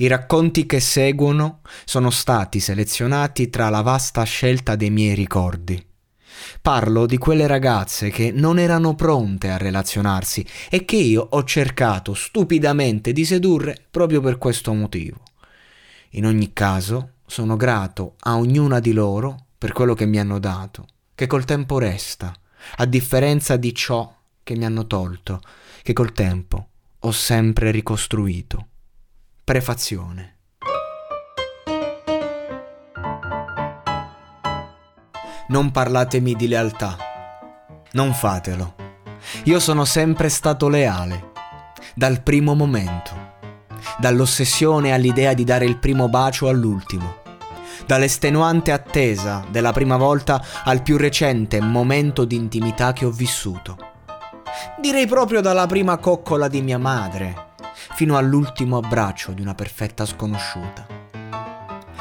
I racconti che seguono sono stati selezionati tra la vasta scelta dei miei ricordi. Parlo di quelle ragazze che non erano pronte a relazionarsi e che io ho cercato stupidamente di sedurre proprio per questo motivo. In ogni caso, sono grato a ognuna di loro per quello che mi hanno dato, che col tempo resta, a differenza di ciò che mi hanno tolto, che col tempo ho sempre ricostruito. Prefazione. Non parlatemi di lealtà. Non fatelo. Io sono sempre stato leale. Dal primo momento. Dall'ossessione all'idea di dare il primo bacio all'ultimo. Dall'estenuante attesa della prima volta al più recente momento di intimità che ho vissuto. Direi proprio dalla prima coccola di mia madre fino all'ultimo abbraccio di una perfetta sconosciuta.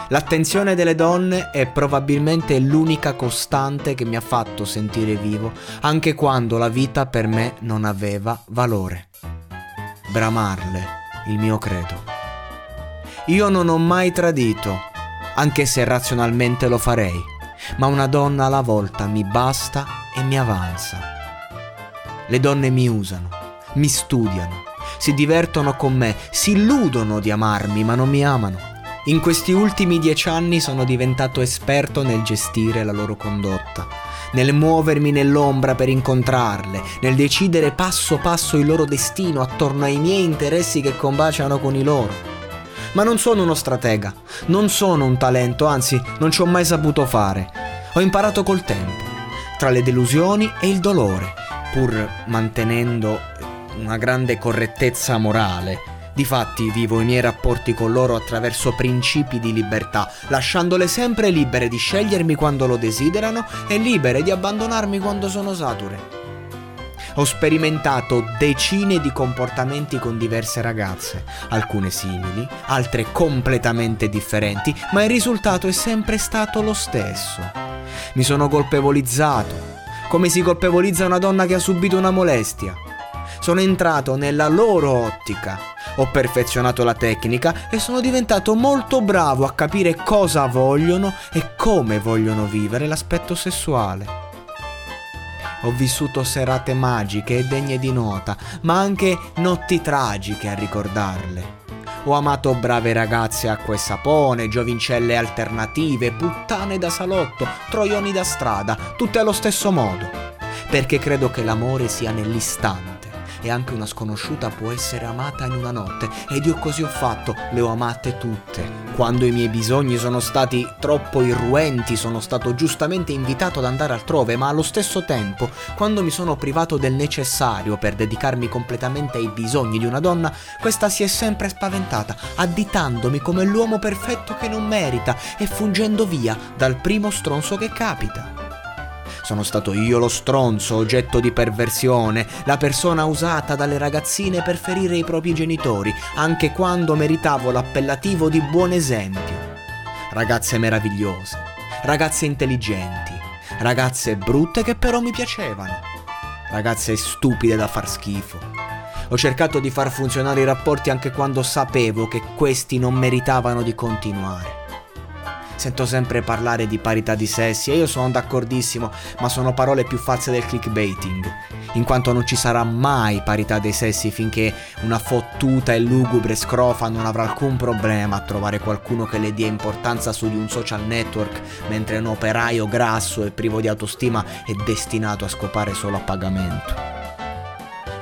L'attenzione delle donne è probabilmente l'unica costante che mi ha fatto sentire vivo anche quando la vita per me non aveva valore. Bramarle, il mio credo. Io non ho mai tradito, anche se razionalmente lo farei, ma una donna alla volta mi basta e mi avanza. Le donne mi usano, mi studiano, si divertono con me, si illudono di amarmi, ma non mi amano. In questi ultimi dieci anni sono diventato esperto nel gestire la loro condotta, nel muovermi nell'ombra per incontrarle, nel decidere passo passo il loro destino attorno ai miei interessi che combaciano con i loro. Ma non sono uno stratega, non sono un talento, anzi non ci ho mai saputo fare. Ho imparato col tempo, tra le delusioni e il dolore, pur mantenendo una grande correttezza morale. Difatti vivo i miei rapporti con loro attraverso principi di libertà, lasciandole sempre libere di scegliermi quando lo desiderano e libere di abbandonarmi quando sono sature. Ho sperimentato decine di comportamenti con diverse ragazze, alcune simili, altre completamente differenti, ma il risultato è sempre stato lo stesso. Mi sono colpevolizzato, come si colpevolizza una donna che ha subito una molestia. Sono entrato nella loro ottica, ho perfezionato la tecnica e sono diventato molto bravo a capire cosa vogliono e come vogliono vivere l'aspetto sessuale. Ho vissuto serate magiche e degne di nota, ma anche notti tragiche a ricordarle. Ho amato brave ragazze acqua e sapone, giovincelle alternative, puttane da salotto, troioni da strada, tutte allo stesso modo. Perché credo che l'amore sia nell'istante e anche una sconosciuta può essere amata in una notte ed io così ho fatto, le ho amate tutte. Quando i miei bisogni sono stati troppo irruenti, sono stato giustamente invitato ad andare altrove, ma allo stesso tempo, quando mi sono privato del necessario per dedicarmi completamente ai bisogni di una donna, questa si è sempre spaventata, additandomi come l'uomo perfetto che non merita e fuggendo via dal primo stronzo che capita. Sono stato io lo stronzo, oggetto di perversione, la persona usata dalle ragazzine per ferire i propri genitori, anche quando meritavo l'appellativo di buon esempio. Ragazze meravigliose, ragazze intelligenti, ragazze brutte che però mi piacevano, ragazze stupide da far schifo. Ho cercato di far funzionare i rapporti anche quando sapevo che questi non meritavano di continuare. Sento sempre parlare di parità di sessi e io sono d'accordissimo, ma sono parole più false del clickbaiting, in quanto non ci sarà mai parità dei sessi finché una fottuta e lugubre scrofa non avrà alcun problema a trovare qualcuno che le dia importanza su di un social network, mentre un operaio grasso e privo di autostima è destinato a scopare solo a pagamento.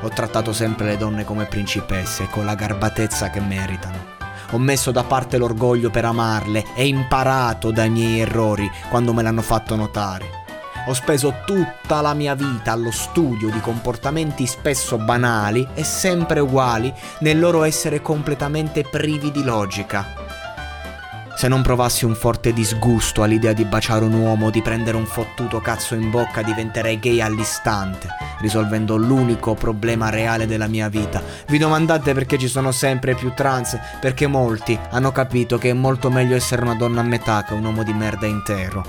Ho trattato sempre le donne come principesse, con la garbatezza che meritano. Ho messo da parte l'orgoglio per amarle e imparato dai miei errori quando me l'hanno fatto notare. Ho speso tutta la mia vita allo studio di comportamenti spesso banali e sempre uguali nel loro essere completamente privi di logica. Se non provassi un forte disgusto all'idea di baciare un uomo di prendere un fottuto cazzo in bocca, diventerei gay all'istante, risolvendo l'unico problema reale della mia vita. Vi domandate perché ci sono sempre più trans? Perché molti hanno capito che è molto meglio essere una donna a metà che un uomo di merda intero.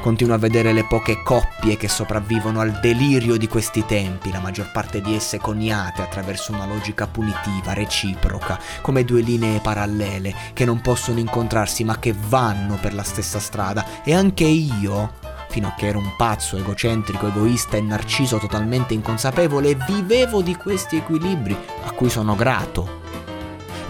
Continuo a vedere le poche coppie che sopravvivono al delirio di questi tempi, la maggior parte di esse coniate attraverso una logica punitiva, reciproca, come due linee parallele che non possono incontrarsi ma che vanno per la stessa strada. E anche io, fino a che ero un pazzo, egocentrico, egoista e narciso totalmente inconsapevole, vivevo di questi equilibri a cui sono grato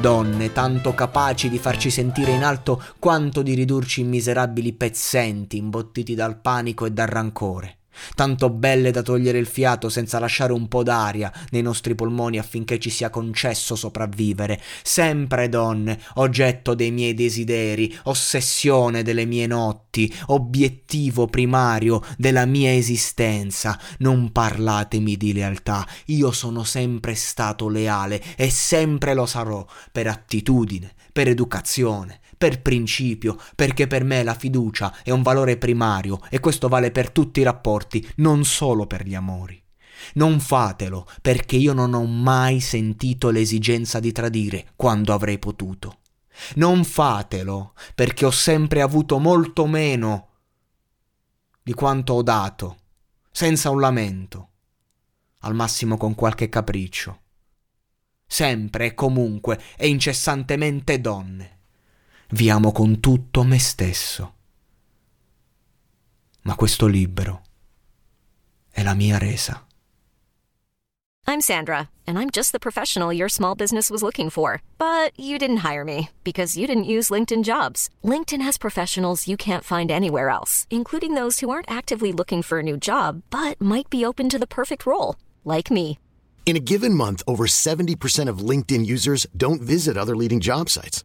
donne tanto capaci di farci sentire in alto quanto di ridurci in miserabili pezzenti imbottiti dal panico e dal rancore tanto belle da togliere il fiato senza lasciare un po' d'aria nei nostri polmoni affinché ci sia concesso sopravvivere, sempre donne, oggetto dei miei desideri, ossessione delle mie notti, obiettivo primario della mia esistenza. Non parlatemi di lealtà, io sono sempre stato leale e sempre lo sarò per attitudine, per educazione, per principio, perché per me la fiducia è un valore primario e questo vale per tutti i rapporti, non solo per gli amori. Non fatelo, perché io non ho mai sentito l'esigenza di tradire quando avrei potuto. Non fatelo, perché ho sempre avuto molto meno di quanto ho dato, senza un lamento, al massimo con qualche capriccio. Sempre e comunque e incessantemente donne vi amo con tutto me stesso. Ma questo libro è la mia resa. I'm Sandra, and I'm just the professional your small business was looking for. But you didn't hire me because you didn't use LinkedIn jobs. LinkedIn has professionals you can't find anywhere else, including those who aren't actively looking for a new job but might be open to the perfect role, like me. In a given month, over 70% of LinkedIn users don't visit other leading job sites.